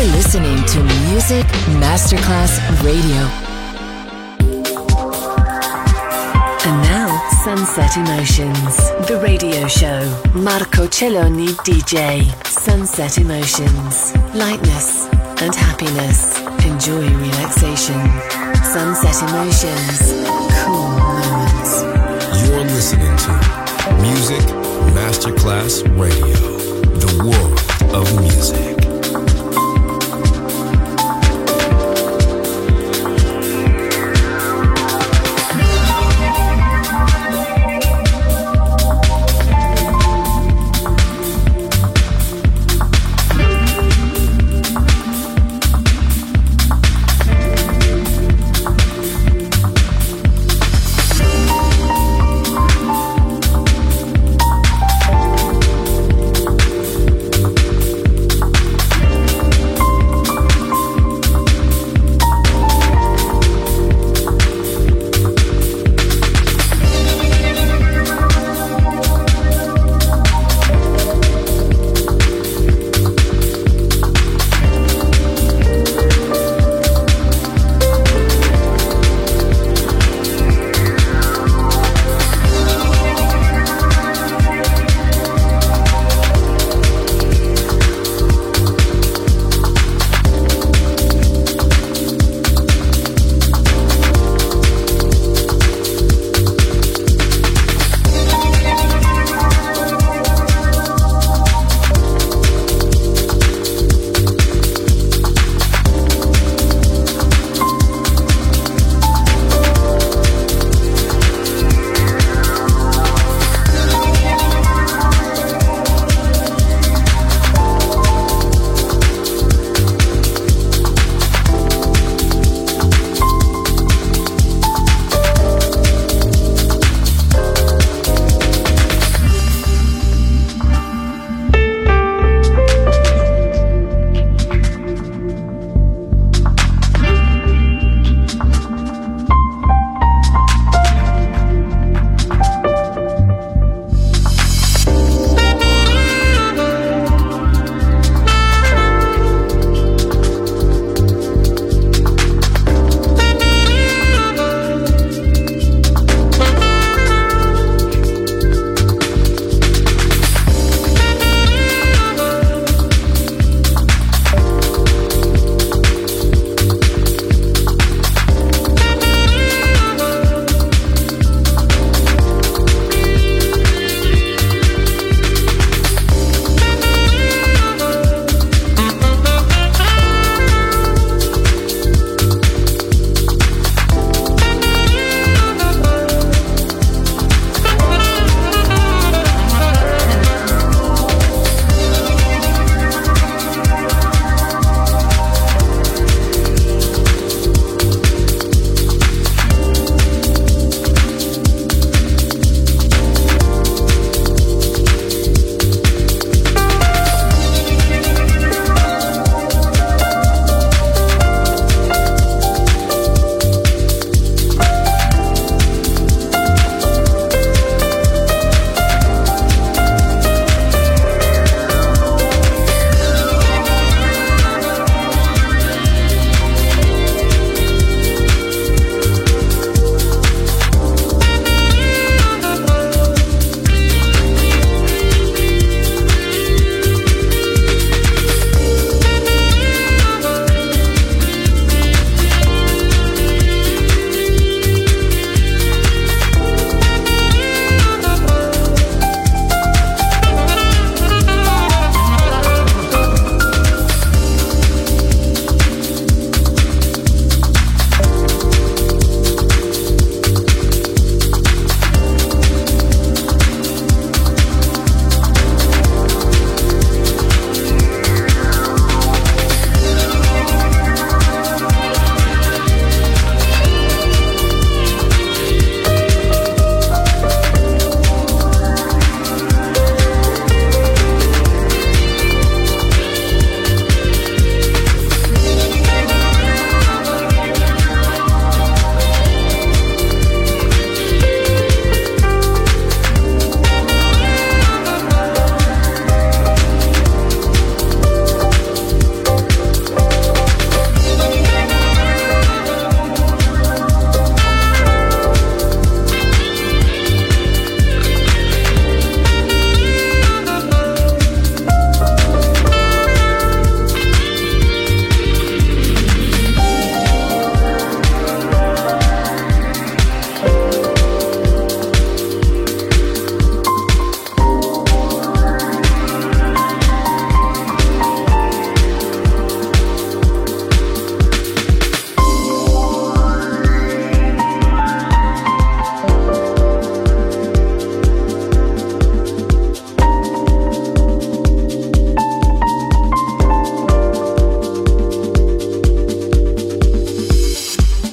You're listening to Music Masterclass Radio. And now, Sunset Emotions, the radio show. Marco Celloni DJ. Sunset Emotions. Lightness and happiness. Enjoy relaxation. Sunset Emotions. Cool moments. You're listening to Music Masterclass Radio, the world of music.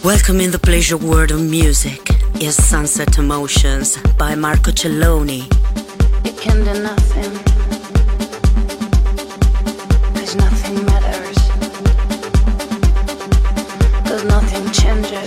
Welcome in the pleasure world of music is Sunset Emotions by Marco Celloni. It can do nothing, cause nothing matters, cause nothing changes.